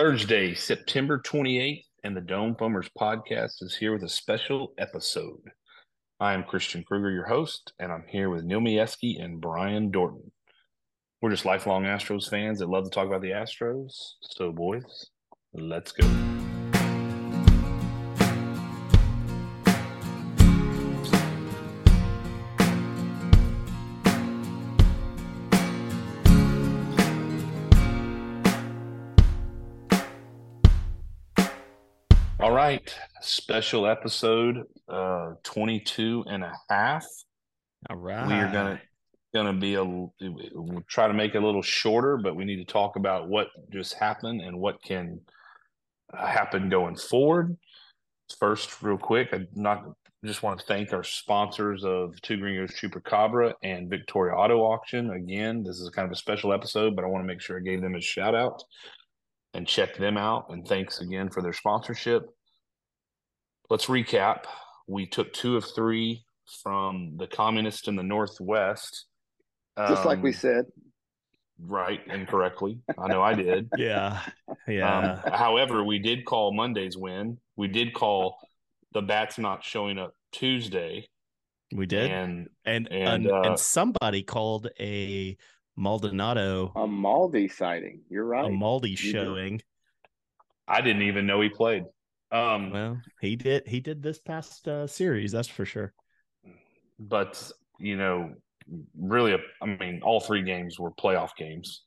Thursday, September 28th, and the Dome Foamers podcast is here with a special episode. I am Christian Kruger, your host, and I'm here with Neil Mieski and Brian Dorton. We're just lifelong Astros fans that love to talk about the Astros. So, boys, let's go. Right, special episode uh 22 and a half. All right. We are gonna gonna be a we'll try to make it a little shorter, but we need to talk about what just happened and what can happen going forward. First, real quick, I not just want to thank our sponsors of Two Gringos Chupacabra and Victoria Auto Auction. Again, this is kind of a special episode, but I want to make sure I gave them a shout out and check them out. And thanks again for their sponsorship. Let's recap. We took two of three from the communists in the Northwest. Just like we Um, said. Right, incorrectly. I know I did. Yeah. Yeah. Um, however, we did call Monday's win. We did call the bats not showing up Tuesday. we did. And and and, and, uh, and somebody called a Maldonado A Maldi sighting. You're right. a right. Maldi did. showing. I didn't even know he played. Um, Well, he did he did this past uh, series, that's for sure. but you know, really, I mean, all three games were playoff games.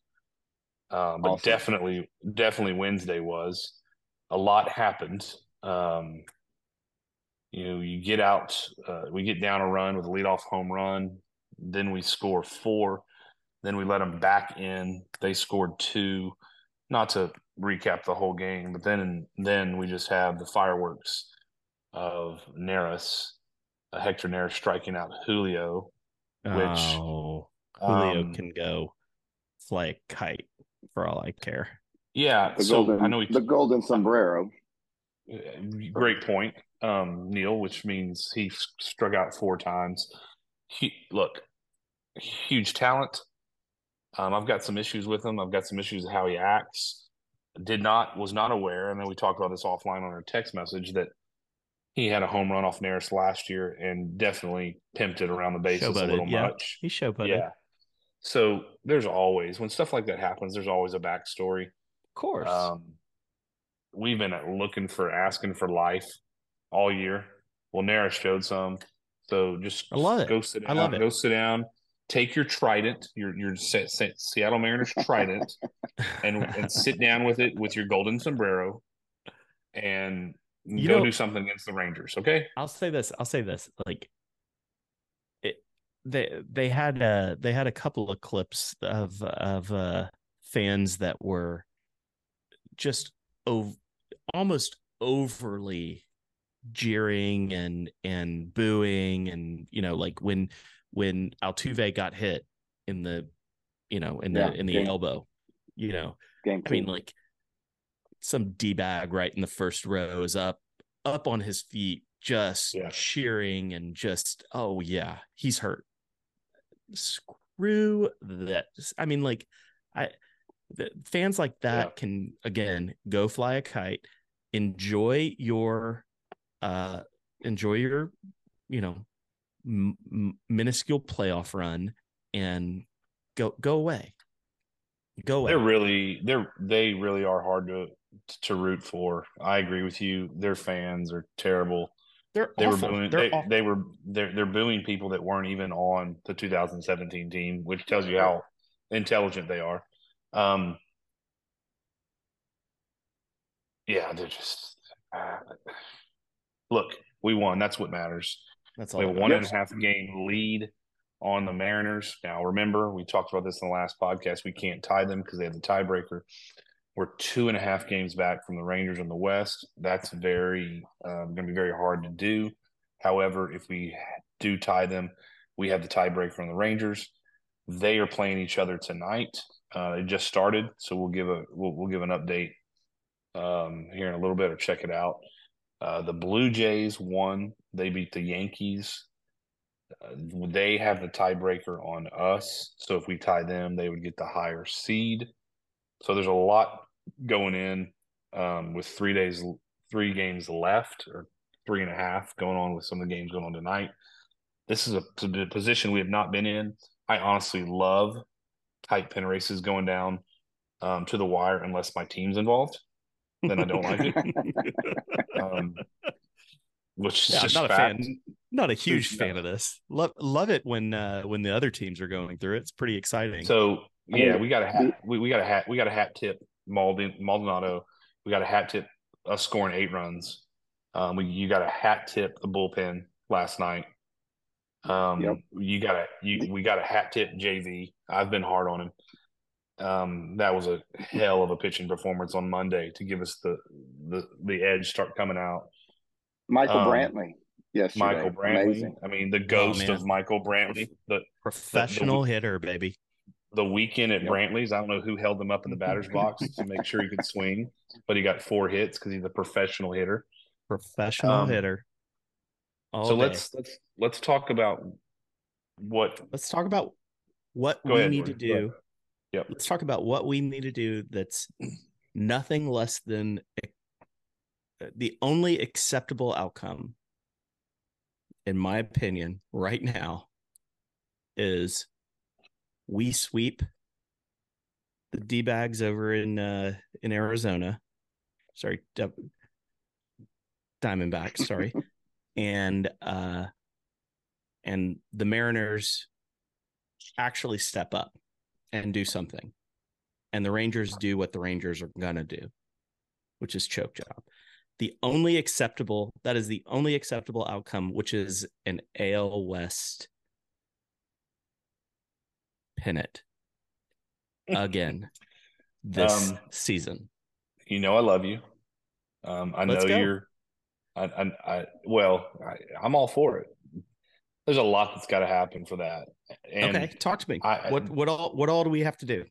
Uh, but Awesome. definitely, definitely Wednesday was. A lot happened. Um, you know, you get out, uh, we get down a run with a leadoff home run, then we score four, then we let them back in. They scored two. Not to recap the whole game, but then then we just have the fireworks of Neris, uh, Hector Neris striking out Julio. Which, oh, Julio Um, can go fly a kite for all I care. Yeah, The so golden, I know we the golden sombrero. great point, um, Neil, which means he struck out four times. He, look, huge talent. Um, I've got some issues with him. I've got some issues with how he acts. Did not was not aware. I know we talked about this offline on our text message that he had a home run off Neris last year and definitely pimped it around the bases a little yeah. much. He showboated. Yeah. So there's always when stuff like that happens, there's always a backstory. Of course. Um, we've been looking for asking for life all year. Well, Nara showed some, so just I love it. Go sit I love it. Go sit down. Take your Trident, your your Se- Se- Seattle Mariners Trident, and and sit down with it with your golden sombrero, and You go know- do something against the Rangers. Okay. I'll say this. I'll say this. Like it they they had uh they had a couple of clips of of uh fans that were just ov- almost overly jeering and and booing and you know like when when Altuve got hit in the you know in the Yeah, in the game- elbow you know Game I mean, like some d bag right in the first row is up, up on his feet, just Yeah. cheering and just, oh yeah, he's hurt. Screw that. I mean, like, I the fans like that Yeah. can again go fly a kite, enjoy your, uh, enjoy your, you know, m- m- minuscule playoff run, and go go away. Go away. They're really they're they really are hard to to root for. I agree with you. Their fans are terrible. They're They awful. were booing. They're They, awful. they were they're they're booing people that weren't even on the 2017 team, which tells you how intelligent they are. Um, yeah, they're just uh, look. We won. That's what matters. That's all. We have that one a Yes. game lead on the Mariners. Now, remember, we talked about this in the last podcast. We can't tie them because they have the tiebreaker. We're two and a half games back from the Rangers in the West. That's very um, going to be very hard to do. However, if we do tie them, we have the tiebreaker from the Rangers. They are playing each other tonight. Uh, it just started, so we'll give a we'll, we'll give an update um, here in a little bit or check it out. Uh, the Blue Jays won. They beat the Yankees. Uh, they have the tiebreaker on us. So if we tie them, they would get the higher seed. So there's a lot going in. um, with three days, three games left, or three and a half going on with some of the games going on tonight. This is a position we have not been in. I honestly love tight pin races going down um, to the wire unless my team's involved. Then I don't like it. Um, which is Yeah, just not a fan. Not a huge Huge fan of this. Love love it when uh when the other teams are going through it. It's pretty exciting. So yeah, we got a hat. We, we got a hat. We got a hat tip. Malden Maldonado. We got a hat tip. Us scoring eight runs. Um, we, you got a hat tip the bullpen last night. Um, Yep. you got a you we got a hat tip JV. I've been hard on him. Um, that was a hell of a pitching performance on Monday to give us the the the edge start coming out. Michael Um, Brantley. Yes, Michael Brantley. Amazing. I mean, the ghost man. of Michael Brantley. The Professional hitter, baby. the weekend at Yep. Brantley's, I don't know who held him up in the batter's box to make sure he could swing, but he got four hits because he's a professional hitter. Professional Um, hitter. All so day. let's let's let's talk about what let's talk about what Go we ahead, need to Jordan. Go do. Yep. Let's talk about what we need to do that's nothing less than the only acceptable outcome, in my opinion, right now, is we sweep the D bags over in uh in Arizona. Sorry, Di- Diamondbacks, sorry. and uh and the Mariners actually step up and do something. And the Rangers do what the Rangers are going to do, which is choke job. The only acceptable, that is the only acceptable outcome, which is an AL West pennant again this Um, season. you know I love you. Um, I Let's know go. you're. I, I, I well, I, I'm all for it. There's a lot that's got to happen for that, and okay, talk to me. I- what what all what all do we have to do?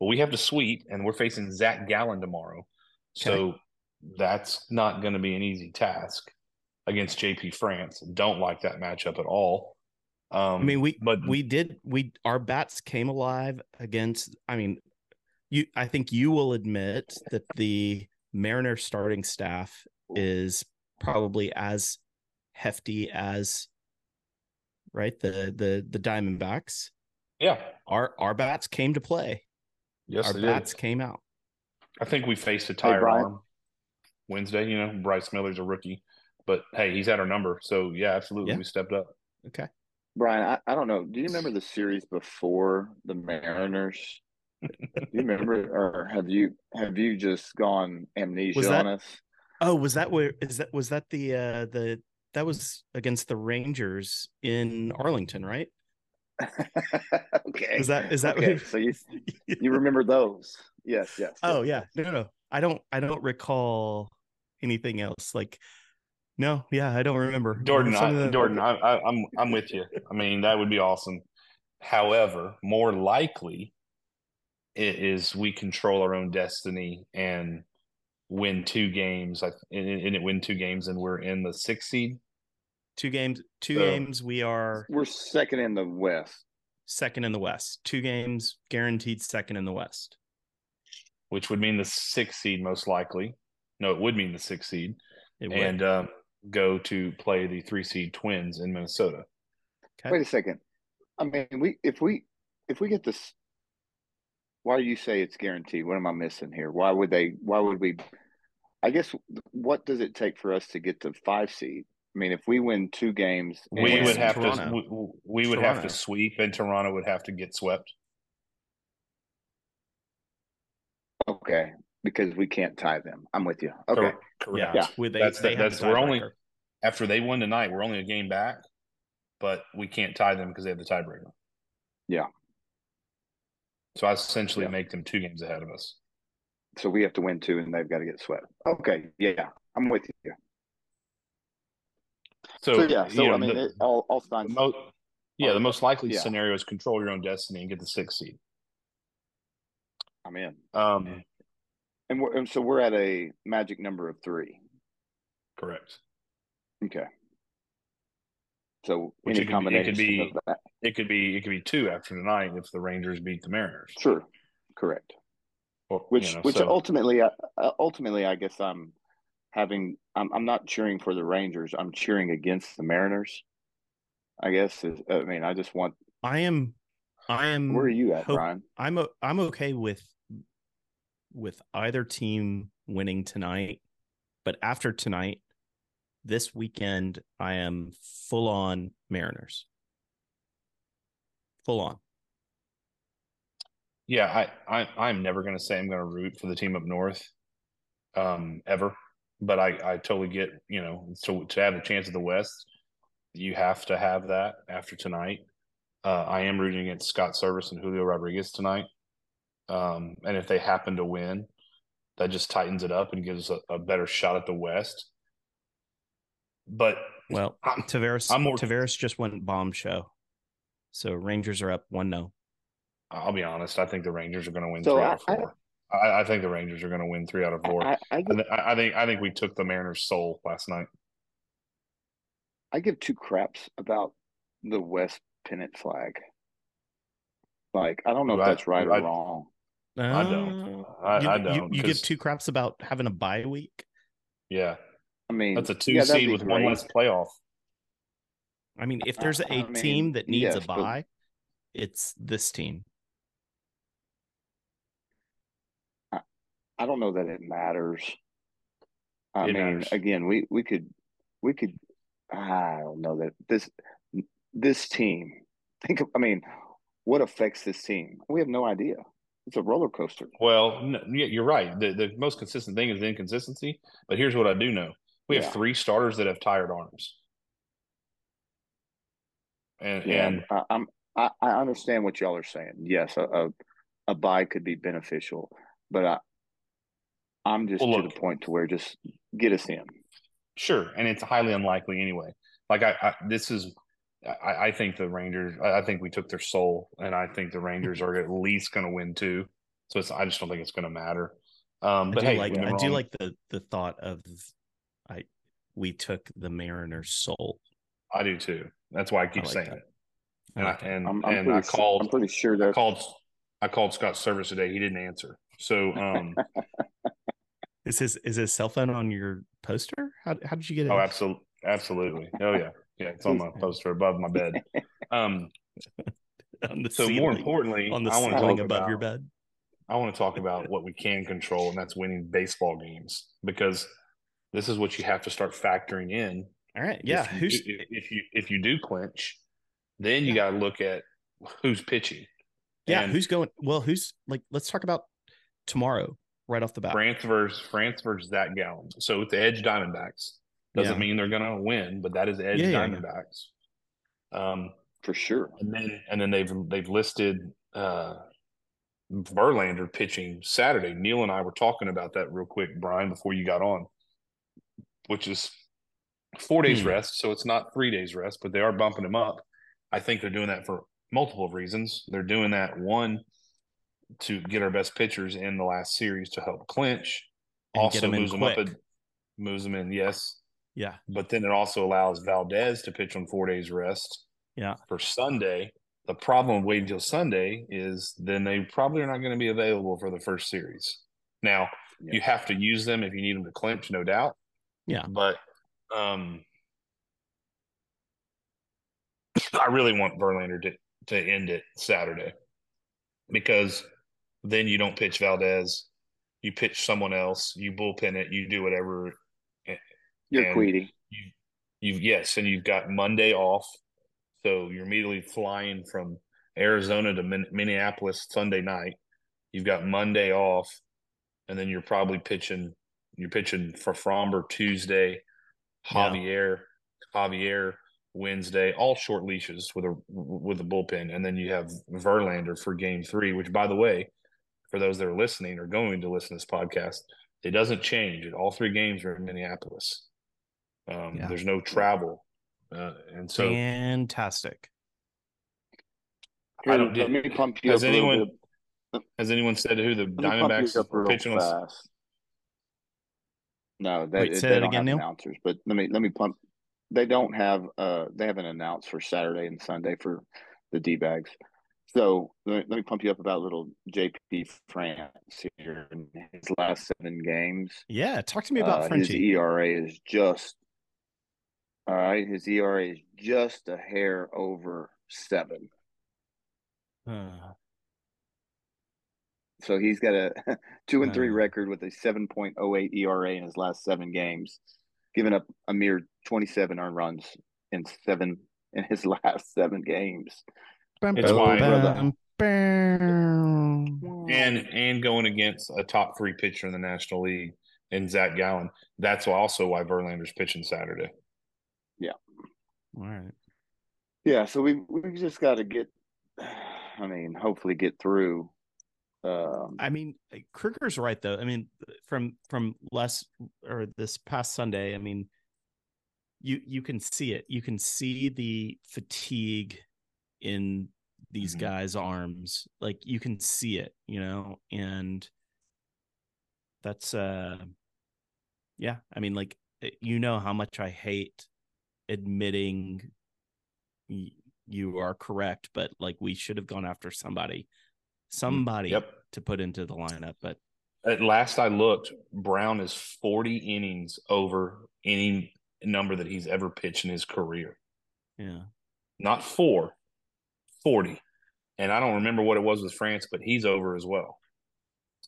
Well, we have to sweep, and we're facing Zach Gallen tomorrow. So that's not going to be an easy task against JP France. Don't like that matchup at all. Um, I mean, we but we did we our bats came alive against. I mean, you. I think you will admit that the Mariner starting staff is probably as hefty as right the the the Diamondbacks. yeah, Our our bats came to play. yes, our bats did. came out. I think we faced a tired Brian. arm Wednesday. You know, Bryce Miller's a rookie, but hey, he's had our number. So yeah, absolutely, Yeah. we stepped up. Okay. Brian, I, I don't know. Do you remember the series before the Mariners? Do you remember, or have you have you just gone amnesia that- on us? Oh, was that where is that was that the uh the that was against the Rangers in Arlington, right? okay. Is that is that okay? what- So you you remember those? Yes, yes. Oh yeah, no, no, no. I don't. I don't recall anything else. Like, no, yeah, I don't remember. Jordan, I, the- Jordan, I, I, I'm I'm with you. I mean, that would be awesome. However, more likely, it is we control our own destiny and win two games. I and, and it win two games, and we're in the sixth seed. two games. Two So- games. We are We're second in the West. second in the West. Two games guaranteed second in the West. Which would mean the sixth seed most likely. No, it would mean the sixth seed, It would. and um, go to play the three seed Twins in Minnesota. okay. Wait a second. I mean, we if we if we get this, why do you say it's guaranteed? What am I missing here? Why would they? Why would we? I guess what does it take for us to get to five seed? I mean, if we win two games, We would have Toronto. to we, we would have to sweep, and Toronto would have to get swept. Okay, because we can't tie them. I'm with you. Okay, Cor- yeah, correct. we- they, That's they the- have that's- the we're only- tiebreaker. After they win tonight, we're only a game back, but we can't tie them because they have the tiebreaker. Yeah. So I essentially Yeah. make them two games ahead of us. so we have to win two, and they've got to get swept. Okay, yeah, I'm with you. So, So, yeah, so you know, I mean, the- it, all all the signs. mo- yeah, the most likely Yeah. scenario is control your own destiny and get the sixth seed. I'm in, Um, and we're and so we're at a magic number of three. correct. Okay. So Which any it could be- it could combination be- of that. It could be it could be two after tonight if the Rangers beat the Mariners, Sure. Correct. Or, which you know, which so- ultimately uh, uh, ultimately I guess I'm having I'm I'm not cheering for the Rangers. I'm cheering against the Mariners. I guess is, I mean I just want I am I am where are you at, hope- Brian? I'm o- I'm okay with with either team winning tonight, but after tonight, this weekend I am full on Mariners. Full on. Yeah, I, I I'm never going to say I'm going to root for the team up north, um, ever. But I I totally get you know so to have a chance at the West, you have to have that after tonight. Uh, I am rooting against Scott Servais and Julio Rodriguez tonight, um, and if they happen to win, that just tightens it up and gives us a, a better shot at the West. But Well, I'm- Taveras I'm more- Taveras just went bomb show. So Rangers are up one no. I'll be honest, I think the Rangers are going to win So three I- out of four. I, I think the Rangers are going to win three out of four. I, I, I, give, th- I think I think we took the Mariners' soul last night. I give two craps about the West pennant flag. Like I don't know if that's right or I- wrong. I don't. Uh, I, you, I don't. You, give 'cause- two craps about having a bye week. Yeah, I mean that's a two yeah, seed be with one less playoff. I mean, if there's a I mean, team that needs yes, a but- bye, it's this team. I don't know that it matters. I It mean, matters. again, we we could we could I don't know that this this team. Think of I mean, what affects this team? We have no idea. It's a roller coaster. Well, n yeah, you're right. The the most consistent thing is inconsistency. But here's what I do know: we have three starters that have tired arms, and Yeah, and I, I'm I, I understand what y'all are saying. Yes, a, a a buy could be beneficial, but I I'm just Well, to look. the point to where just get us in. sure, and it's highly unlikely anyway. Like I, I this is. I, I think the Rangers. I I think we took their soul, and I think the Rangers are at least going to win too. So it's. I just don't think it's going to matter. Um, I but do hey, like I me do like the the thought of I we took the Mariners' soul. I do too. That's why I keep like saying that. it. And I, like it. and I'm, I'm and pretty I sure, called I'm pretty sure I called I called Scott Servais today. He didn't answer. So um Is his is his cell phone on your poster? How how did you get it? oh absolutely absolutely. Oh yeah. Yeah, it's on my poster above my bed. Um on the so more importantly, on the I want to ceiling talk above about your bed. I want to talk about what we can control and that's winning baseball games because this is what you have to start factoring in. All right, yeah. If you Who's do, if, if you if you do clinch, then you got to look at who's pitching. yeah? and- Who's going? Well, who's like? Let's talk about tomorrow right off the bat. France versus France versus Zach Gallen. So it's the Edge Diamondbacks. Doesn't Yeah. mean they're going to win, but that is Edge Yeah, yeah, yeah. Diamondbacks. Um, for sure. and then and then they've they've listed uh, Verlander pitching Saturday. Neil and I were talking about that real quick, Brian, before you got on, which is four days Hmm. rest. So it's not three days rest, but they are bumping him up. I think they're doing that for multiple reasons. They're doing that one to get our best pitchers in the last series to help clinch. And also get 'em in moves them up, a, moves them in, yes. Yeah, But then it also allows Valdez to pitch on four days rest yeah. for Sunday. The problem of waiting till Sunday is then they probably are not going to be available for the first series. Now Yeah. you have to use them if you need them to clinch, no doubt. Yeah. But um, I really want Verlander to to end it Saturday because then you don't pitch Valdez, you pitch someone else, you bullpen it, you do whatever You're Queedy. you you yes, and you've got Monday off, so you're immediately flying from Arizona to Min- Minneapolis Sunday night. You've got Monday off, and then you're probably pitching. You're pitching for Framber Tuesday, Yeah. Javier, Javier Wednesday, all short leashes with a with a bullpen, and then you have Verlander for Game Three. Which, by the way, for those that are listening or going to listen to this podcast, it doesn't change. All three games are in Minneapolis. Um, Yeah. There's no travel, uh, and so Fantastic. I don't- let me pump you has up anyone- bit. has anyone said who the Let Diamondbacks are pitching on? fast. No, they, Wait, say they that don't again, have Neil? announcers. But let me let me pump. They don't have. Uh, they haven't announced for Saturday and Sunday for the D bags. So let me, let me pump you up about little JP France here in his last seven games. Yeah, talk to me about Uh, his ERA is just all right. His ERA is just a hair over seven. Uh, So he's got a two and three Uh. record with a 7.08 ERA in his last seven games, giving up a mere 27 earned runs in seven in his last seven games. It's Oh, why- and and going against a top three pitcher in the National League in Zach Gallen. That's also why Verlander's pitching Saturday. All right. Yeah, so we we've just got to get. I mean, hopefully get through. Um, I mean, Kruger's right though. I mean, from from last or this past Sunday, I mean, you you can see it. You can see the fatigue in these Mhm. guys' arms. Like you can see it, you know, and that's uh yeah, I mean like eh, you know how much I hate admitting you are correct, but like we should have gone after somebody somebody Yep. to put into the lineup, but At last I looked, Brown is 40 innings over any number that he's ever pitched in his career. yeah. Not four, 40. And I don't remember what it was with France, but he's over as well.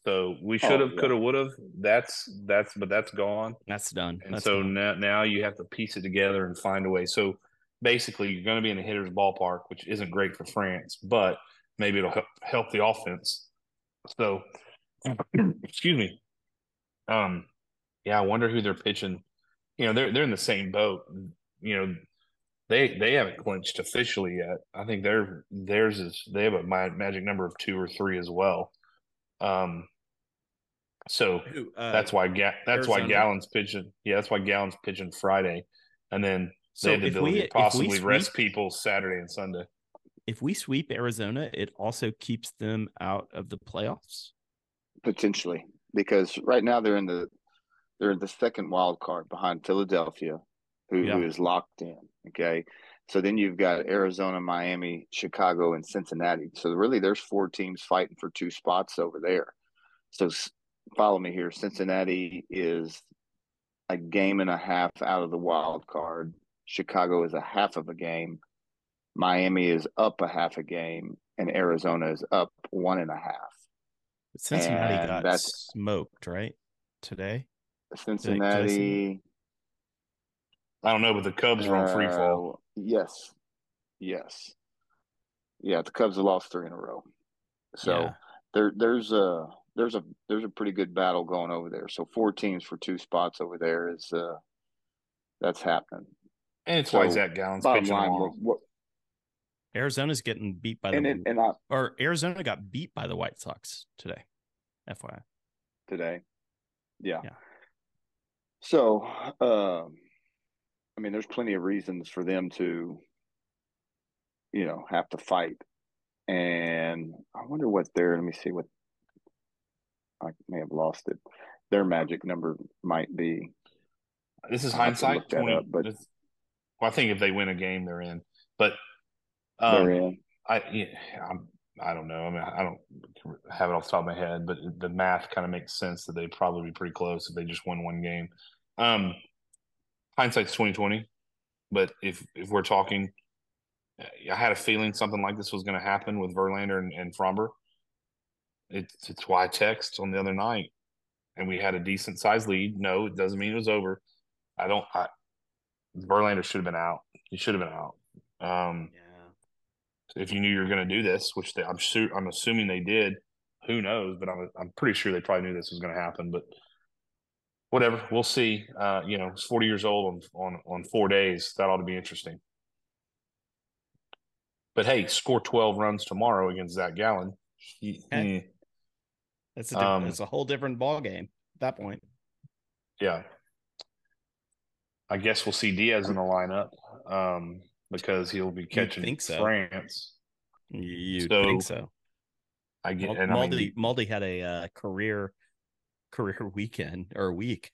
So we should have, yeah. could have, would have. That's that's, but that's gone. That's done. And That's so gone. now, now you have to piece it together and find a way. So basically, you're going to be in a hitter's ballpark, which isn't great for France, but maybe it'll help, help the offense. So, excuse me. Um, yeah, I wonder who they're pitching. You know, they're they're in the same boat. You know, they they haven't clinched officially yet. I think their theirs is they have a magic number of two or three as well. Um, so Who, uh, that's why Ga- that's why Gallen's pitching. Yeah, that's why Gallen's pigeon Friday, and then so they have the ability we to if we possibly rest people Saturday and Sunday. if we sweep Arizona, it also keeps them out of the playoffs. potentially because right now they're in the they're in the second wild card behind Philadelphia, who, Yeah. who is locked in. Okay, so then you've got Arizona, Miami, Chicago, and Cincinnati. So really, there's four teams fighting for two spots over there. So s- follow me here. Cincinnati is a game and a half out of the wild card. Chicago is a half of a game. Miami is up a half a game, and Arizona is up one and a half. Cincinnati And got that's- smoked, right? Today. Cincinnati. I don't know, but the Cubs are on free fall. uh, Yes, yes, yeah. The Cubs have lost three in a row, so Yeah. there there's a there's a there's a pretty good battle going over there. So four teams for two spots over there is uh that's happening. And it's why Zach Gallen's pitching line, tomorrow. what, what, Arizona's getting beat by the and and I or Arizona got beat by the White Sox today. FYI. today, yeah. Yeah. So, um, I mean, there's plenty of reasons for them to, you know, have to fight. And I wonder what their, let me see what, I may have lost it. Their magic number might be. This is I'll have to hindsight. look that 20, up, but- this- well, I think if they win a game, they're in. But they're um, in. I yeah, I'm, I don't know. I mean, I don't have it off the top of my head, but the math kind of makes sense that they'd probably be pretty close if they just won one game. Um, hindsight's twenty twenty, but if if we're talking, I had a feeling something like this was going to happen with Verlander and, and Framber. It's it's why I text on the other night, and we had a decent sized lead. No, it doesn't mean it was over. I don't. I, Verlander should have been out. He should have been out. Um, Yeah. if you knew you were going to do this, which they, I'm sure, I'm assuming they did. Who knows? But I'm I'm pretty sure they probably knew this was going to happen. But whatever, we'll see. Uh, you know, he's 40 years old on on on four days. That ought to be interesting. But hey, score 12 runs tomorrow against Zach Gallen. He- Hey. That's a Um, it's a whole different ball game at that point. yeah. I guess we'll see Diaz in the lineup um, because he'll be catching so. France. You'd So, think so. I get, and I mean, Maldi, Maldi had a uh, career career weekend or week.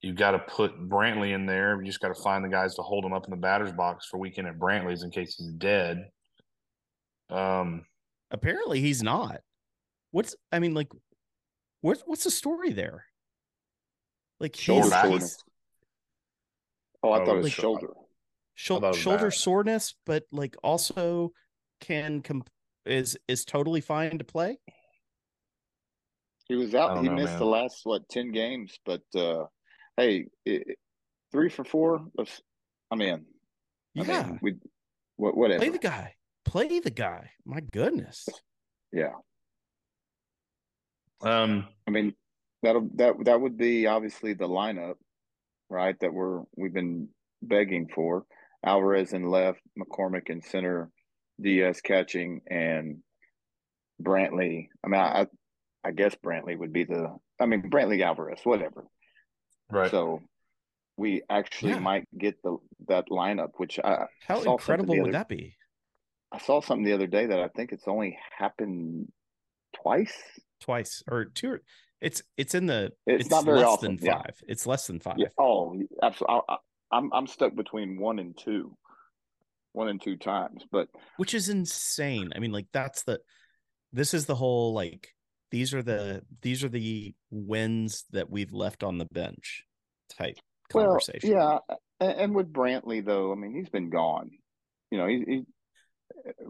You've got to put Brantley in there. You just got to find the guys to hold him up in the batter's box for weekend at Brantley's in case he's dead. Um, Apparently, he's not. What's I mean, like, what's what's the story there? Like Shoulder he's, back. he's soreness. Oh, I Oh, thought it was like- shoulder. shou- I thought it was shoulder bad. soreness, but like also can comp- is is totally fine to play. He was out. He know, missed man. the last what ten games, but uh hey, it, it- three for four. Let's. I'm in. I Yeah, mean, we wha- whatever. play the guy. Play the guy. My goodness. yeah, um, I mean that'll that that would be obviously the lineup, right? That we're we've been begging for. Alvarez in left, McCormick in center, Diaz catching, and Brantley. I mean, I I guess Brantley would be the. I mean, Brantley Alvarez, whatever. right. So we actually Yeah. might get the that lineup, which I How saw incredible would other- that be? I saw something the other day that I think it's only happened twice. Twice or two. or- It's it's in the. It's not very less often, than yeah. five. It's less than five. Yeah. Oh, absolutely. I, I'm I'm stuck between one and two, one and two times. But which is insane. I mean, like that's the this is the whole like these are the these are the wins that we've left on the bench type well, conversation. yeah. And, and with Brantley though, I mean, he's been gone. You know, he, he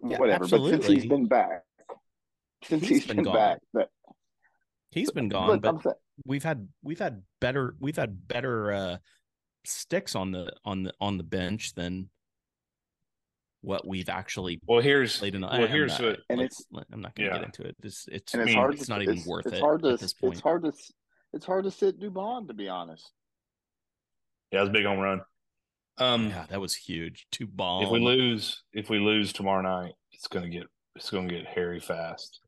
Yeah, whatever. But since he's been back, since He's he's been been, gone. back, but He's been gone, but, but I'm we've had we've had better we've had better uh sticks on the on the on the bench than what we've actually well, here's played in. well, here's what And let's- I'm not going to yeah. get into it. It's it's, and it's mean, hard. it's to, not even it's, worth it's it hard to, at this point. It's hard to. It's hard to sit Dubon, to be honest. yeah, it was a big home run. Um, yeah, that was huge. Two bombs. if we lose, if we lose tomorrow night, it's gonna get it's gonna get hairy fast.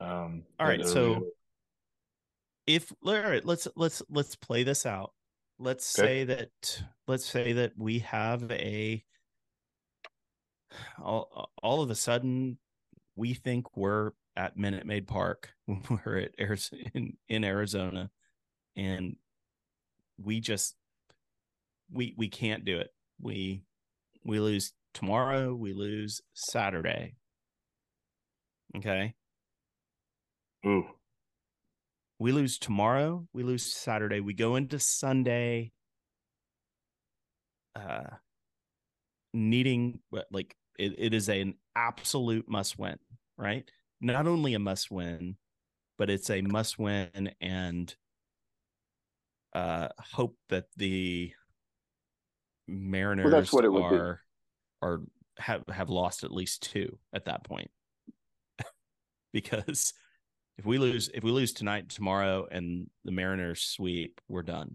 Um, All right, so- if all right let's let's let's play this out. Let's Okay. say that let's say that we have a all, all of a sudden we think we're at minute maid park. We're at in, in arizona and we just we we can't do it. We we lose tomorrow we lose saturday. Okay ooh, we lose tomorrow we lose saturday we go into sunday uh needing like it, it is an absolute must win right? Not only a must win but it's a must win and uh hope that the mariners that's what it are are have have lost at least two at that point. Because if we lose if we lose tonight tomorrow and the mariners sweep we're done.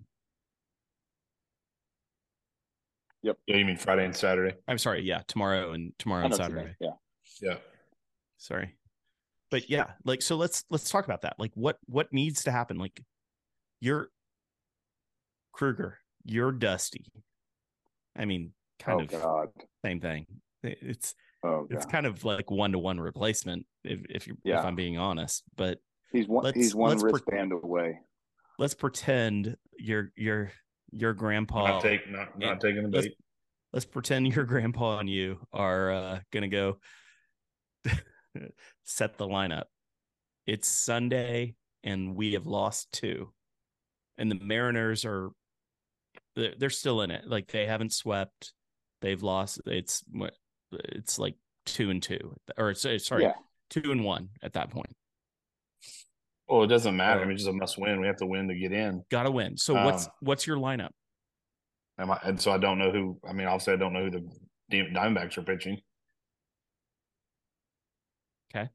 Yeah, you mean Friday and Saturday? i'm sorry yeah tomorrow and tomorrow and know what you saturday mean, Yeah. Yeah, sorry. But yeah like so let's let's talk about that. Like what what needs to happen? Like you're kruger you're dusty. I mean kind oh of God. same thing. It's Oh it's kind of like one to one replacement if if you Yeah. if i'm being honest but He's one. let's- he's one let's pre- wristband away. let's pretend your your your grandpa not take not not taking the let's- bait. let's pretend your grandpa and you are uh, gonna go set the lineup. It's Sunday and we have lost two, and the Mariners are they're, they're still in it. Like they haven't swept. They've lost. It's what it's like two and two, or sorry, Yeah. two and one at that point. Oh, it doesn't matter. I mean, it's just a must win. We have to win to get in. Got to win. So what's Um, what's your lineup? Am I, and so I don't know who. I mean, obviously, I don't know who the Diamondbacks are pitching. Okay.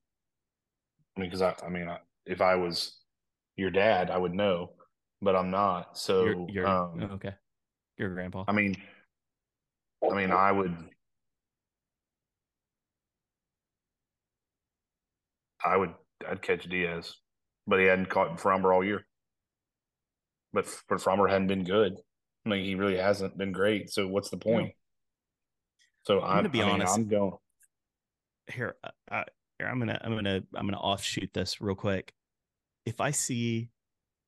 I mean, because I, I mean, I, if I was your dad, I would know, but I'm not. So, Your your um, okay, your grandpa. I mean, I mean, I would. I would. I'd catch Diaz, but he hadn't caught Framber all year. But but Framber hadn't been good. I mean, he really hasn't been great. So what's the point? So I'm, gonna be I mean, honest. I'm going. here, uh, uh, here I'm gonna I'm gonna I'm gonna offshoot this real quick. If I see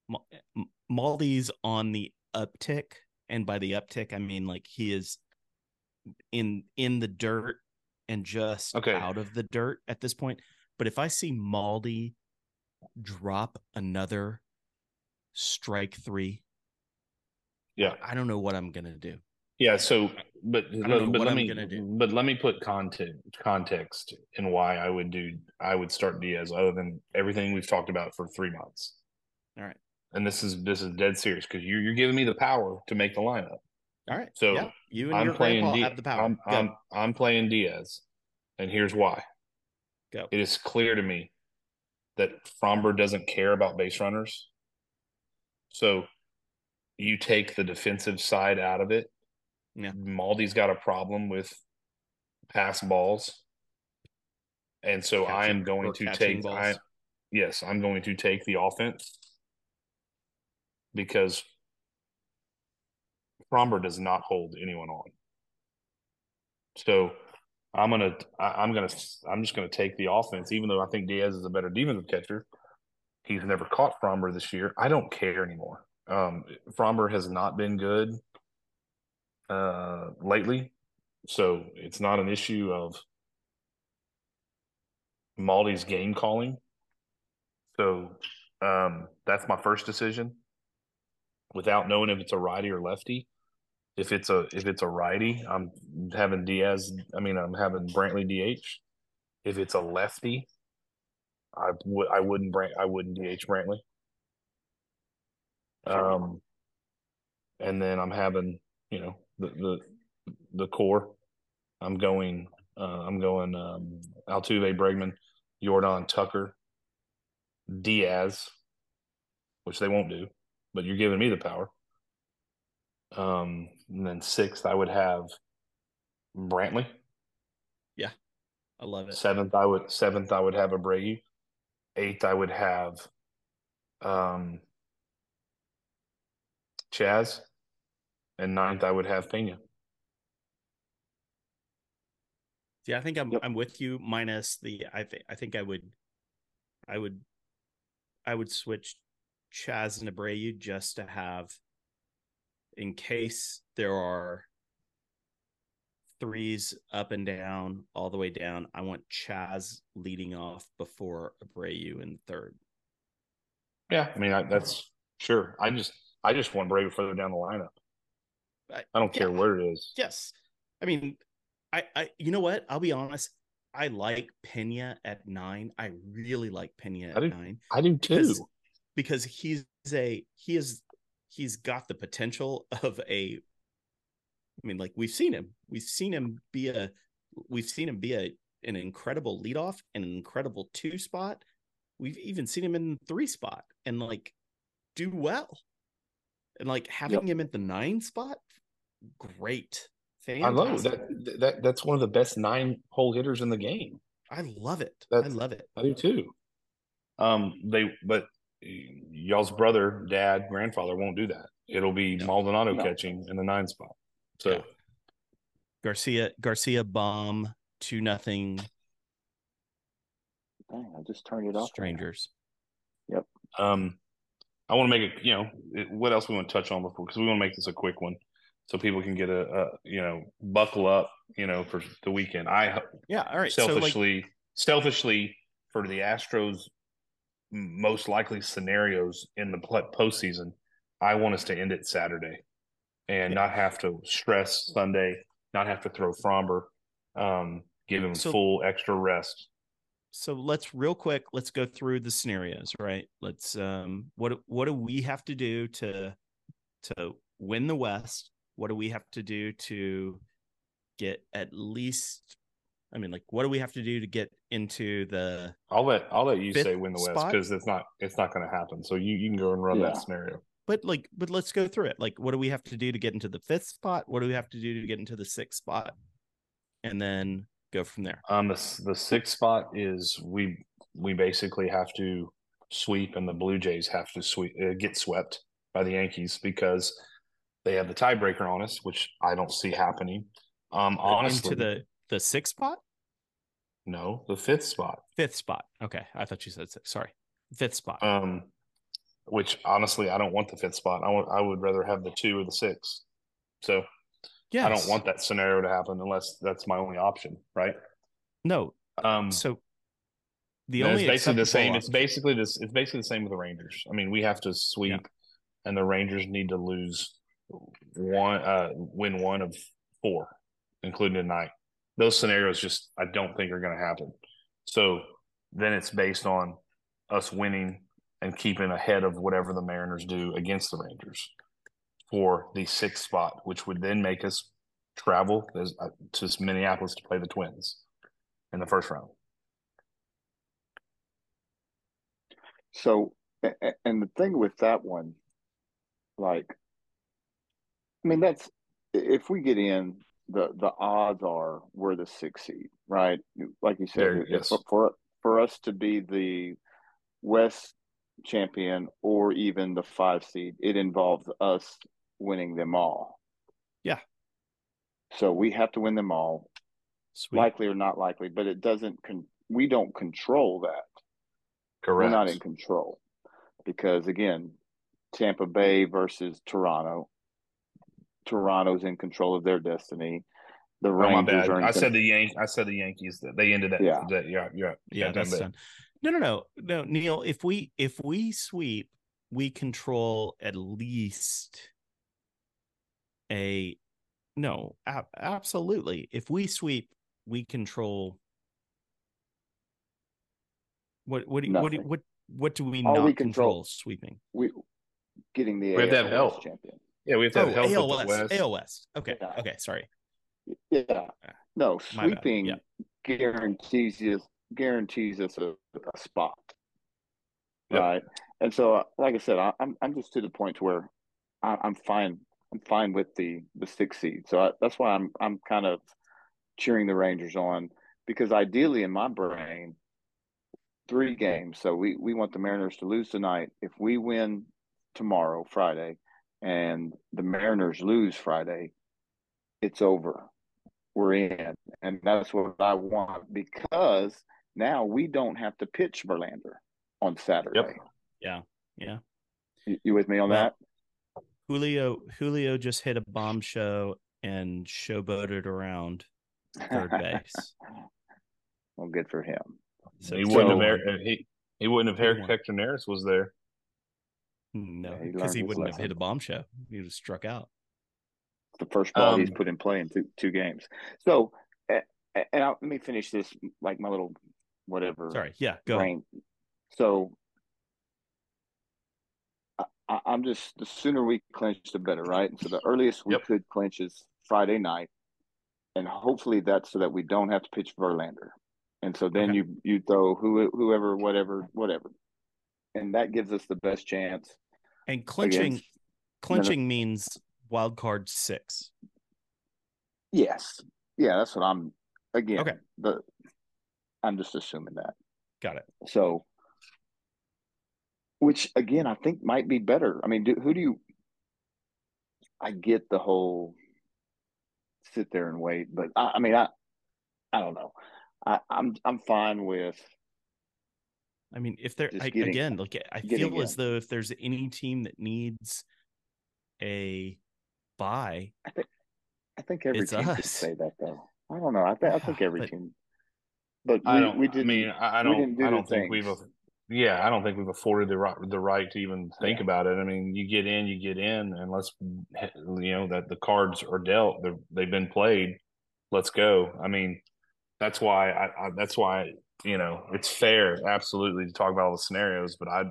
Mal- M- Maldy's on the uptick, and by the uptick I mean like he is in in the dirt and just Okay. out of the dirt at this point. But if I see Maldy drop another strike three, Yeah. I don't know what I'm gonna do. Yeah. So, but but what let I'm me gonna do. but let me put content context in why I would do I would start Diaz other than everything we've talked about for three months. All right. And this is this is dead serious because you're you're giving me the power to make the lineup. All right. So, yeah, you and I'm your playing grandpa Di- have the power. I'm, I'm I'm playing Diaz, and here's why. Go. It is clear to me that Framber doesn't care about base runners. So you take the defensive side out of it. Yeah. Maldy's got a problem with pass balls. And so I am going to take I yes, I'm going to take the offense because Framber does not hold anyone on. So I'm gonna I, I'm gonna I'm just gonna take the offense, even though I think Diaz is a better defensive catcher. He's never caught Framber this year. I don't care anymore. Um, Framber has not been good uh, lately, so it's not an issue of Maldy's game calling. So um, that's my first decision. Without knowing if it's a righty or lefty, if it's a if it's a righty, I'm having Diaz. I mean, I'm having Brantley DH. If it's a lefty, I would I wouldn't Brant I wouldn't DH Brantley. Um, and then I'm having you know the the the core. I'm going. Uh, I'm going. Um, Altuve, Bregman, Jordan, Tucker, Diaz, which they won't do, but you're giving me the power. Um, and then sixth, I would have Brantley. Yeah, I love it. Seventh, I would seventh, I would have Abreu. Eighth, I would have um Chas. And ninth, I would have Pena. Yeah, I think I'm Yep. I'm with you. Minus the I think I think I would, I would, I would switch Chas and Abreu just to have, in case there are threes up and down, all the way down. I want Chas leading off before Abreu in third. Yeah, I mean I, that's sure. I just I just want Abreu further down the lineup. I- I don't care yeah. where it is. Yes, I mean, I I you know what? I'll be honest. I like Pena at nine. I really like Pena I at do nine. I do too. because because he's a he is he's got the potential of a I mean like we've seen him we've seen him be a we've seen him be a an incredible leadoff and an incredible two spot we've even seen him in three spot and like do well and like having him at the nine spot great thing. I love Fantastic. that, that. That's one of the best nine hole hitters in the game. I love it I love it I do too. Um, they but y'all's brother, dad, grandfather won't do that. It'll be No. Maldonado No. catching in the nine spot. So Yeah. Garcia Garcia bomb two nothing Dang, I just turned it off. strangers Yep. um, I want to make it. You know, it, what else we want to touch on before because we want to make this a quick one so people can get a, a you know buckle up. You know, for the weekend. I Yeah. All right. So like, selfishly, selfishly for the Astros, m- most likely scenarios in the postseason, I want us to end it Saturday and Yeah. not have to stress Sunday, not have to throw Framber, um, give him So- full extra rest. so let's real quick. Let's go through the scenarios. Right. Let's. Um. What What do we have to do to to win the West? What do we have to do to get at least? I mean, like, what do we have to do to get into the? I'll let I'll let you say win the West because it's not it's not going to happen. So you you can go and run Yeah. that scenario. But like, but let's go through it. Like, what do we have to do to get into the fifth spot? What do we have to do to get into the sixth spot? And then go from there. Um, the the sixth spot is we we basically have to sweep, and the Blue Jays have to sweep uh, get swept by the Yankees because they have the tiebreaker on us, which I don't see happening. Um, honestly, into the the sixth spot, no, the fifth spot. fifth spot. Okay, I thought you said six. Sorry, fifth spot. Um, which honestly, I don't want the fifth spot. I want I would rather have the two or the six. So yeah, I don't want that scenario to happen unless that's my only option, right? No. Um, So the only basically the same. It's basically this. It's basically the same with the Rangers. I mean, we have to sweep, and the Rangers need to lose one, uh, win one of four, including tonight. Those scenarios just I don't think are going to happen. So then it's based on us winning and keeping ahead of whatever the Mariners do against the Rangers for the sixth spot, which would then make us travel uh, to Minneapolis to play the Twins in the first round. So, and the thing with that one, like, I mean, that's if we get in, the the odds are we're the sixth seed, right? Like you said, There- yes. for for us to be the West champion or even the five seed, it involves us winning them all. Yeah. So we have to win them all, Sweet. likely or not likely, but it doesn't. Con- we don't control that. Correct. We're not in control because again, Tampa Bay versus Toronto. Toronto's in control of their destiny. The Oh, Rangers bad. are. In I con- said the Yank. I said the Yankees. That they ended that. Yeah. That, yeah. Yeah. yeah, that's done. No, no, no, no, Neil. If we if we sweep, we control at least a no. A- absolutely. If we sweep, we control. What what do what do what what do we All not we control? control- Sweeping. we getting the We have to have help. Champion. Yeah, we have to Oh, have help AL the West. West. AL West. Okay. Yeah. Okay. Sorry. Yeah. No, My sweeping Yeah. guarantees us guarantees us a, a spot. Yep. Right. And so uh, like I said, I, I'm I'm just to the point where I, I'm fine. I'm fine with the the six seed. So I, that's why I'm I'm kind of cheering the Rangers on because ideally in my brain, three games. So we we want the Mariners to lose tonight. If we win tomorrow, Friday, and the Mariners lose Friday, it's over. We're in, and that's what I want because now we don't have to pitch Verlander on Saturday. Yep. Yeah. Yeah. You, you with me on Well, that? Julio Julio just hit a bomb show and showboated around third base. well, good for him. So he it's wouldn't still have. one. Air, he he wouldn't have. Still Her, one. Hector Neris was there. No, Yeah, he because learned he wouldn't have hit a bomb show. He would have struck out. the first ball he's Um, put in play in two two games. So, uh, and I'll, let me finish this like my little whatever. Sorry. Yeah. Go. ahead. So, I, I- I'm just the sooner we clinch, the better, right? And so the earliest we Yep. could clinch is Friday night, and hopefully that's so that we don't have to pitch Verlander, and so then Okay. you you throw who whoever whatever whatever, and that gives us the best chance. And clinching against- clinching means wild card six. Yes, yeah, that's what I'm. Again, Okay. the I'm just assuming that. Got it. So, which again, I think might be better. I mean, do, who do you? I get the whole sit there and wait, but I, I mean, I, I don't know. I, I'm I'm fine with I mean, if there Just I, getting- again, look, I getting feel as in. though if there's any team that needs a buy, I think every It's team could say that though. I don't know. I think I think every But- team. But we, I don't. we didn't. mean, I, I don't. do I don't think we've. Yeah, I don't think we've afforded the right the right to even think Yeah. about it. I mean, you get in, you get in, and let's you know that the cards are dealt. They're, they've been played. Let's go. I mean, that's why. I, I that's why you know it's fair, absolutely, to talk about all the scenarios. But I'd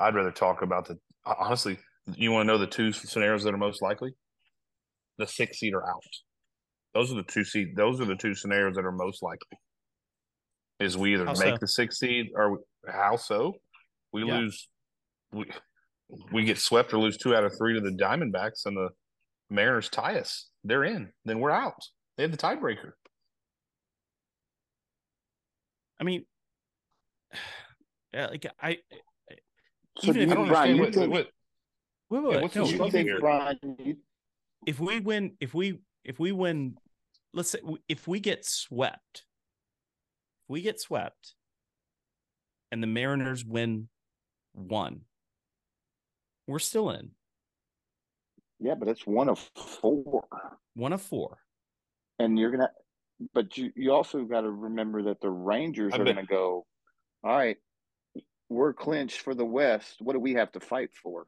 I'd rather talk about the honestly. You want to know the two scenarios that are most likely? The six seed are out. Those are the two seed. Those are the two scenarios that are most likely. Is we either How make so? the six seed or how so? We Yeah. lose. We we get swept or lose two out of three to the Diamondbacks, and the Mariners tie us. They're in. Then we're out. They have the tiebreaker. I mean, yeah, like I So even do if you, I don't Brian, understand you what, think, what wait, wait, Yeah, what's no, you struggle think here? Brian, you, if we win, if we if we win, let's say if we get swept, if we get swept, and the Mariners win one, we're still in yeah, but it's one of four, one of four. and you're gonna but you, you also got to remember that the Rangers I are going to go, all right, we're clinched for the West. What do we have to fight for?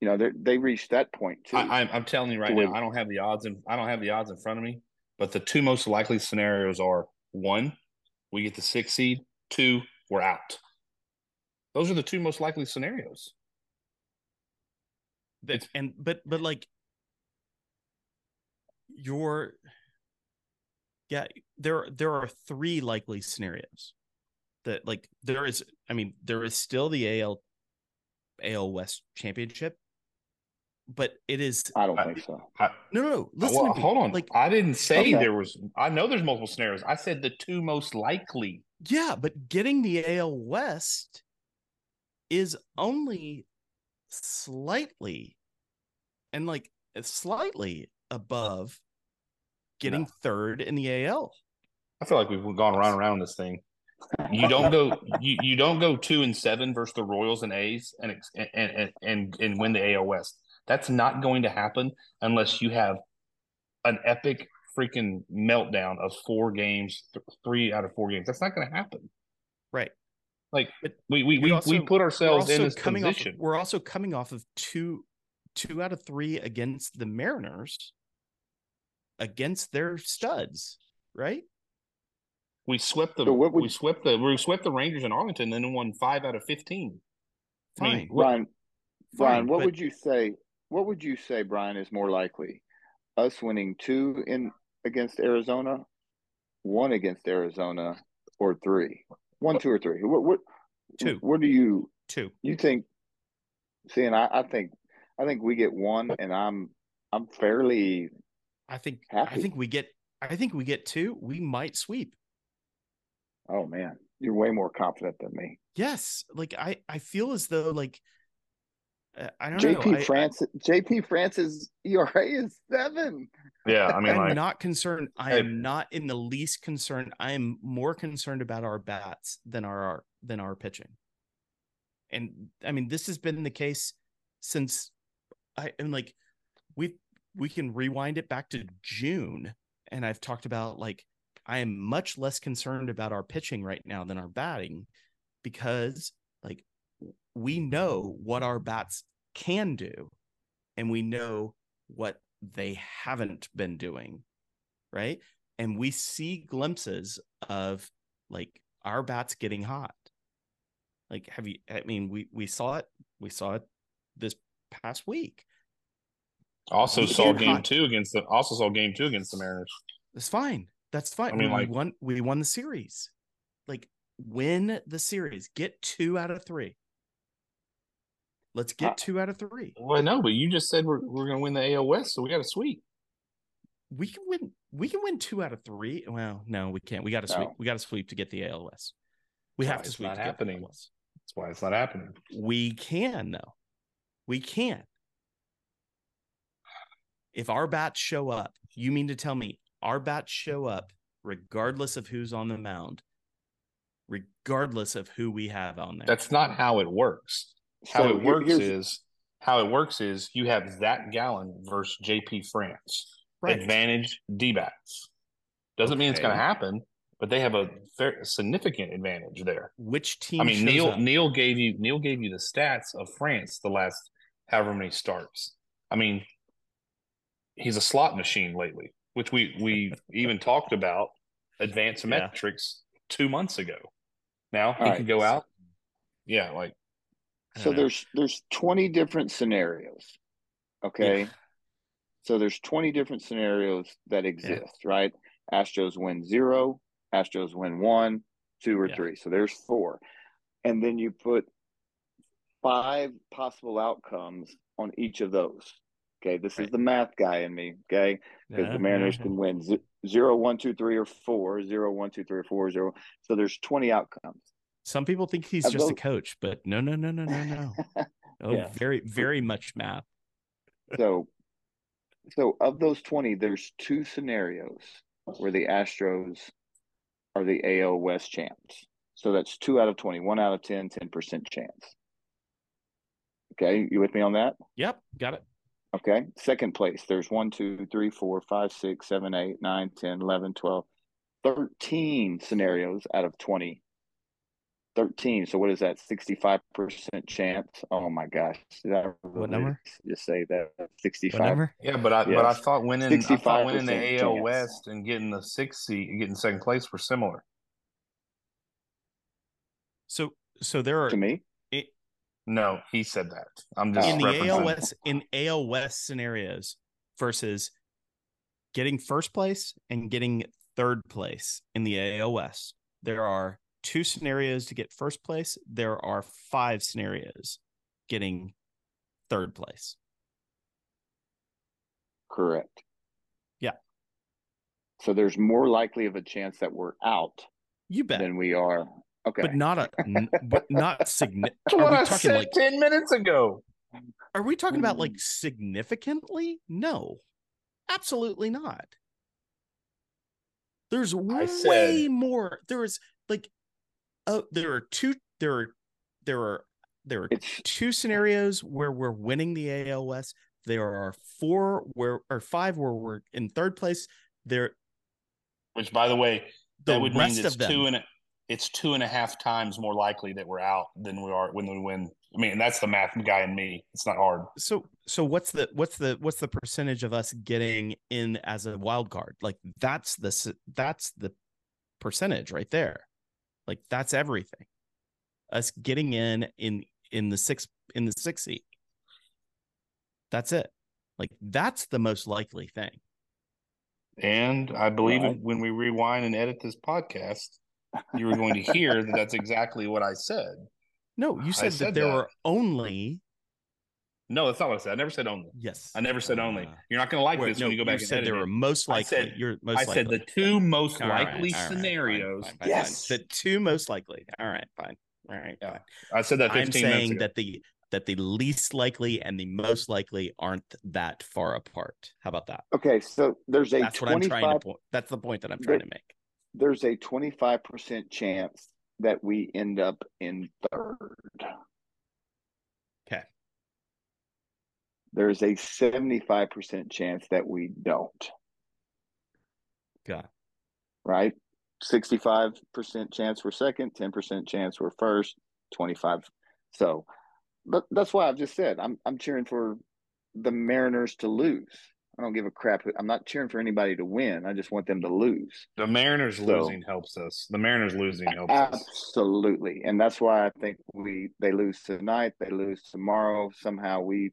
You know, they they reached that point too. I, I'm, I'm telling you right now, where- I don't have the odds and I don't have the odds in front of me, but the two most likely scenarios are one, we get the six seed, two, we're out. Those are the two most likely scenarios. that and but but like your yeah there there are three likely scenarios that like there is i mean there is still the al al west championship but it is I don't I- think so. no no no listen well, to me. hold on. like I didn't say Okay. there was I know there's multiple scenarios. I said the two most likely. yeah but getting the al west is only slightly and like slightly above getting No. third in the al I feel like we've gone around and around this thing. You don't go you, you don't go two and seven versus the Royals and A's and and and and, and win the AL West. That's not going to happen unless you have an epic freaking meltdown of four games, th- three out of four games. That's not going to happen. right Like But we we we we, also- we put ourselves in this coming off position. we're also coming off of two two out of three against the mariners against their studs right we swept the So what would- we swept the we swept the Rangers in Arlington, and then won five out of fifteen. I mean, fine what- Brian, Brian, what but- would you say? What would you say, Brian, is more likely? Us winning two in against Arizona, one against Arizona, or three? One, two, or three? What? What? Two. What do you two you think? See, and I, I think I think we get one, and I'm I'm fairly i think i think we get i think we get two we might sweep oh man, you're way more confident than me. yes like i i feel as though like uh, i don't JP know I- France's, JP France's ERA is seven. Yeah, I mean, I'm like not concerned. I Hey. am not in the least concerned. I am more concerned about our bats than our, our than our pitching. And I mean, this has been the case since I am like we we can rewind it back to June, and I've talked about like I am much less concerned about our pitching right now than our batting because like we know what our bats can do and we know what they haven't been doing right? And we see glimpses of like our bats getting hot. Like have you i mean we we saw it we saw it this past week also we saw game hot. two against the also saw game two against the Mariners. that's fine that's fine I mean, we like- won we won the series like win the series get two out of three let's get Uh, two out of three Well, no, but you just said we're we're going to win the AL West, so we got to sweep. we can win we can win two out of three well no we can't we got to sweep No. we got to sweep to get the als we That's have to it's sweep not to happening. That's why it's not happening. We can though. We can. If our bats show up, you mean to tell me our bats show up regardless of who's on the mound, regardless of who we have on there. That's not how it works. How So it works is how it works is you have Zach Gallen versus JP France. right. Advantage D backs. Doesn't mean it's going to happen, but they have a fair, significant advantage there. Which team? I mean, Neil up? Neil gave you Neil gave you the stats of France the last however many starts. I mean, he's a slot machine lately, which we we even talked about advanced Yeah. metrics two months ago. Now he All right. could go out. Yeah, like So know. there's there's 20 different scenarios. Okay. So there's 20 different scenarios that exist, right? Astros win zero, Astros win one, two, or Yeah. three. So there's four. And then you put five possible outcomes on each of those. Okay. This Right. is the math guy in me. Okay. Because Yeah, the Mariners yeah, can win ze- zero, one, two, three, or four, zero, one, two, three, or four, zero. So there's 20 outcomes. Some people think he's Of just a coach, but no, no, no, no, no, no. Oh, Yeah. very, very much math. So, so of those 20, there's two scenarios where the Astros are the AL West champs. So that's two out of 20, one out of 10, 10% chance. Okay. You with me on that? Yep, got it. Okay. Second place, there's one, two, three, four, five, six, seven, eight, nine, 10, 11, 12, 13 scenarios out of 20. 13. So what is that? 65% chance. Oh my gosh. Did I What number? Just say that 65. Yeah, but I but I thought winning I thought winning the 65% AL chance. West and getting the sixth seat and getting second place were similar. So so there are To me, No, he said that. I'm just in the AL West in AL West scenarios versus getting first place and getting third place in the AL West. There are two scenarios to get first place. There are five scenarios getting third place. correct. Yeah. So there's more likely of a chance that we're out You bet. than we are. Okay. But not a but not significant. What I said like ten minutes ago. are we talking about like hmm. significantly? No. Absolutely not. There's way said- more. There is like oh there are two there are there are there are it's two scenarios where we're winning the AL West. There are four where or five where we're in third place. There Which, by the way, the that would mean rest it's of them. two and a, it's two and a half times more likely that we're out than we are when we win. I mean, that's the math guy in me. It's not hard. so so what's the what's the what's the percentage of us getting in as a wild card? Like that's the that's the percentage right there. Like that's everything. Us getting in in in the six in the six seat. That's it. Like that's the most likely thing. And I believe Right. when we rewind and edit this podcast, you were going to hear that that's exactly what I said. No, you said, said that there that. were only No, that's not what I said. I never said only. yes. I never said only. Uh, You're not going to like wait, this no, when you go back and said edit there were most likely. I likely. said- You're most I likely. said the two most All right, likely all right, fine, scenarios. fine, fine, fine. Yes. The two most likely. All right, fine. All right. Yeah. fine. I said that 15 I'm minutes saying ago. that the that the least likely and the most likely aren't that far apart. How about that? okay. So there's a That's what I'm trying to 25 point. That's the point that I'm trying to make. There's a 25% chance that we end up in third. Okay. There's a 75% chance that we don't, Got right? 65% chance we're second, 10% chance we're first, 25. So, but that's why I've just said I'm I'm cheering for the Mariners to lose. I don't give a crap. I'm not cheering for anybody to win. I just want them to lose. the Mariners So- losing helps us. The Mariners losing helps us. Absolutely, and that's why I think we they lose tonight, they lose tomorrow. Somehow we,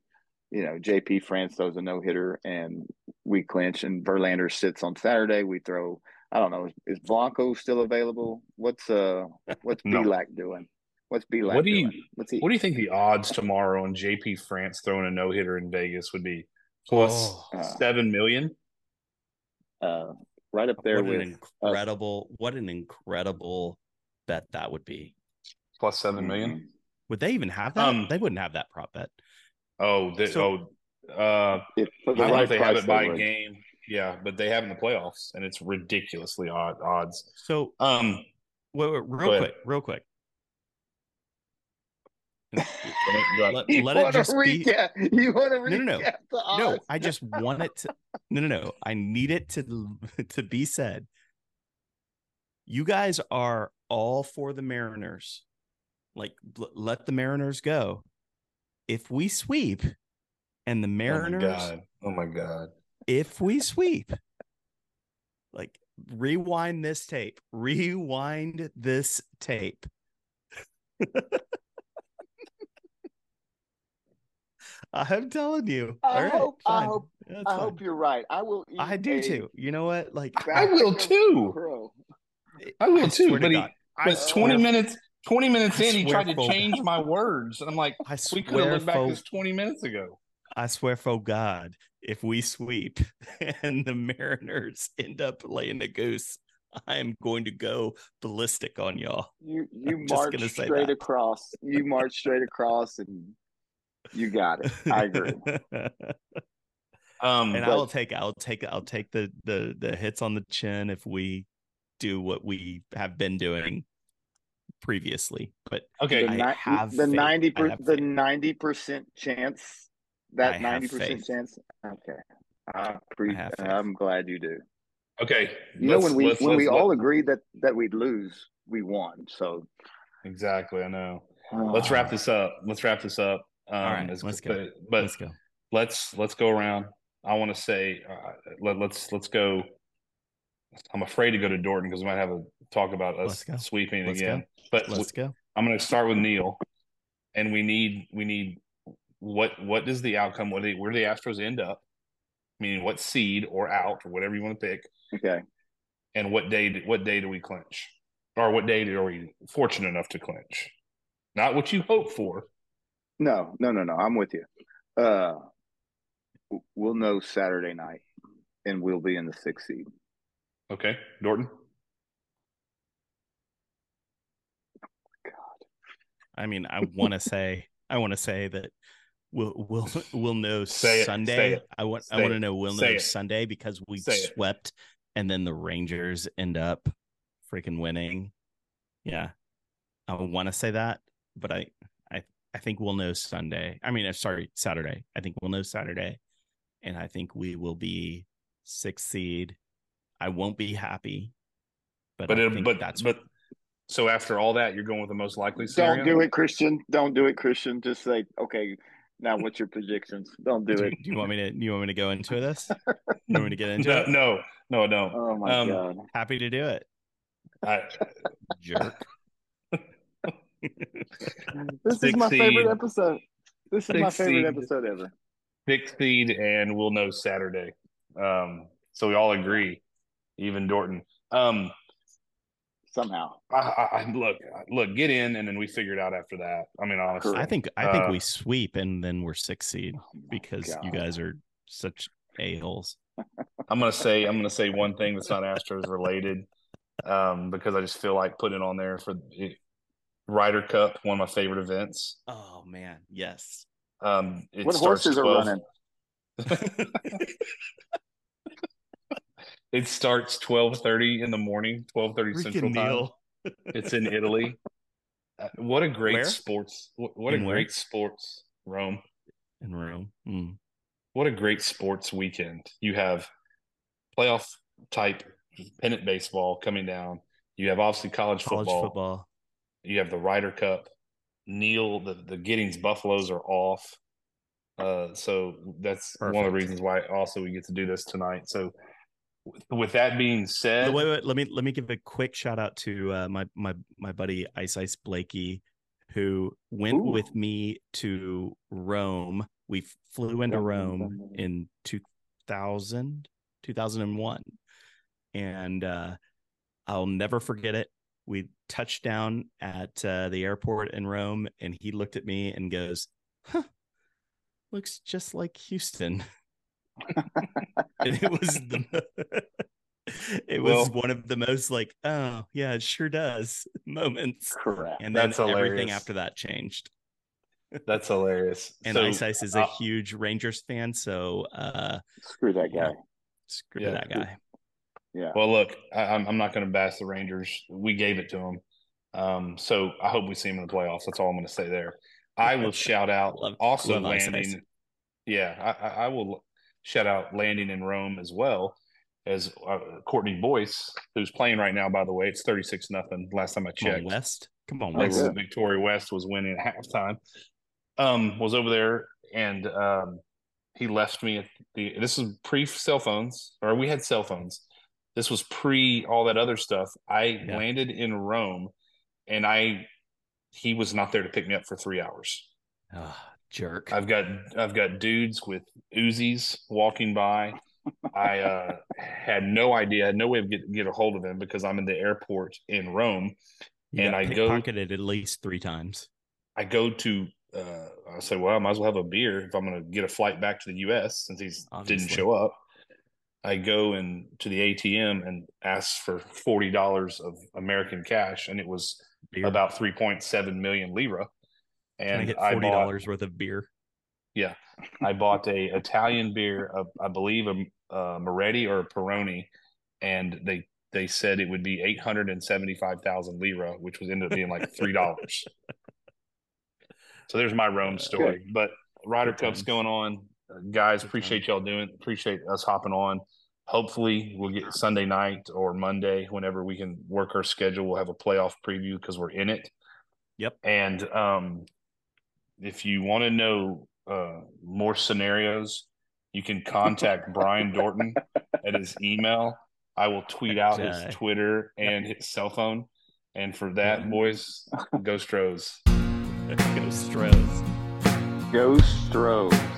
you know, JP France throws a no hitter and we clinch, and Verlander sits on Saturday. We throw. I don't know. Is, is Blanco still available? What's uh What's No. Bielak doing? What's Bielak What do you- doing? What's he? What do you think the odds tomorrow on JP France throwing a no hitter in Vegas would be? Plus Oh. Uh, seven million? uh, right up there what with an incredible, what an incredible bet that would be. Plus seven million? Mhm. Would they even have that? Um, they wouldn't have that prop bet. Oh, they, So- oh, uh, If I don't know if they have it by would. game. Yeah, but they have in the playoffs, and it's ridiculously odd odds. So Um, wait, wait, Go real ahead. quick, real quick. Let, let it just be. You want to No, no, no. No. I just want it to. No, no, no. I need it to to be said. You guys are all for the Mariners. Like, l- let the Mariners go. If we sweep, and the Oh my Mariners, god! Oh my god! if we sweep, like rewind this tape, rewind this tape. I'm telling you. I All right, hope- I hope- That's I fine. hope you're right. I will. I do too. You know what? Like I will too. crow. I will I too. swear to But, he, but twenty swear- minutes, twenty minutes I in, he tried to for change my words. and I'm like, I we could have swear looked back for this twenty minutes ago. I swear for God, if we sweep and the Mariners end up laying a goose, I am going to go ballistic on y'all. You you I'm march gonna straight across. You march straight across, and you got it. I agree. Um, and But- I'll take I'll take I'll take the the the hits on the chin if we do what we have been doing previously. But okay, the I ni- have the ninety per, have the ninety percent chance. That ninety percent chance. Okay. I pre- have faith. I'm glad you do. Okay. You know, when we when we all agreed that that we'd lose, we won. So exactly, I know. let's wrap this up. Let's wrap this up. Um, all right, let's go. But let's go. Let's let's go around. I want to say uh, let, let's let's go. I'm afraid to go to Dorton because we might have a talk about us sweeping let's again. Go. But let's go. I'm going to start with Neil, and we need we need what what is the outcome? What do they, where do the Astros end up? Meaning what seed or out or whatever you want to pick. Okay. And what day? What day do we clinch? Or what day are we fortunate enough to clinch? Not what you hope for. No, no, no, no. I'm with you. Uh, we'll know Saturday night, and we'll be in the sixth seed. Okay, Norton. God. I mean, I want to say, I want to say that we'll we'll we'll know say Sunday. It, I want say I want to know we'll know it. Sunday because we say swept, it. and then the Rangers end up freaking winning. Yeah, I want to say that, but I I I think we'll know Sunday. I mean, uh, sorry, Saturday. I think we'll know Saturday, and I think we will be sixth seed. I won't be happy, but but it, but that's but. So after all that, you're going with the most likely scenario. Don't do it, Christian. Don't do it, Christian. Just say, okay, now what's your predictions? Don't do, do it. Do you want me to? Do you want me to go into this? you want me to get into no, it? No, no, no. Oh my um, god! Happy to do it. I, Jerk. this is my favorite episode. This is my favorite episode ever. Six seed, and we'll know Saturday. Um, so we all agree, even Dorton. Um, Somehow, I, I, look, look, get in, and then we figure it out after that. I mean, honestly, I think I think uh, we sweep, and then we're six seed oh because God. you guys are such a holes. I'm gonna say I'm gonna say one thing that's not Astros related, um, because I just feel like putting it on there for the Ryder Cup, one of my favorite events. Oh man, yes. Um, it what horses 12, are running? It starts twelve thirty in the morning, twelve thirty Central Time. It's in Italy. Uh, what a great Where? sports! What, what a where? great sports Rome. in Rome. Mm. What a great sports weekend! You have playoff type pennant baseball coming down. You have obviously college, College football. football. You have the Ryder Cup. Neil, the the Giddings Buffaloes are off. Uh, so that's one of the reasons why also we get to do this tonight. So with, that being said, Wait, wait, let me let me give a quick shout out to uh, my my my buddy Ice Ice Blakey, who went Ooh. with me to Rome. We flew into Rome in 2000, 2001. and uh, I'll never forget it. We touched down at uh, the airport in Rome, and he looked at me and goes, "Huh, looks just like Houston." and it was the it was Well- one of the most like oh yeah it sure does moments Crap. and then That's everything hilarious. after that changed that's hilarious. and so, ice ice is a uh, huge rangers fan so uh Screw that guy. screw Yeah. that guy Yeah. Well, look, I, I'm I'm not going to bash the Rangers. We gave it to them, um, so I hope we see them in the playoffs. That's all I'm going to say there. I will shout out Love- also love landing. Ice. Yeah, I, I, I will shout out landing in Rome as well as uh, Courtney Boyce, who's playing right now. By the way, it's 36 nothing. Last time I come on checked, west come on west good. Victoria West was winning at halftime. Um, was over there and um, he left me at the. This is pre cell phones, or we had cell phones. This was pre all that other stuff. I Yeah. landed in Rome, and I he was not there to pick me up for three hours. Ah, jerk I've got I've got dudes with Uzis walking by. I uh, had no idea, had no way of get get a hold of him because I'm in the airport in Rome. You and I go- pickpocketed at least three times I go to uh, I said, well, I might as well have a beer if I'm going to get a flight back to the U.S. since he's Obviously. didn't show up. I go and to the ATM and ask for forty dollars of American cash, and it was beer about three point seven million lira. Can I And get forty dollars worth of beer Yeah, I bought a Italian beer, uh, I believe a, a Moretti or a Peroni, and they they said it would be eight hundred and seventy five thousand lira, which was ended up being like three dollars. so there's my Rome story. But Ryder Cup's going on, guys. Appreciate y'all doing. Appreciate us hopping on. Hopefully we'll get Sunday night or Monday whenever we can work our schedule. We'll have a playoff preview because we're in it. Yep. And um, if you want to know uh, more scenarios, you can contact Brian Dorton at his email. I will tweet out his Twitter and his cell phone. And for that, boys, go Stros. Go Stros. Go Stro.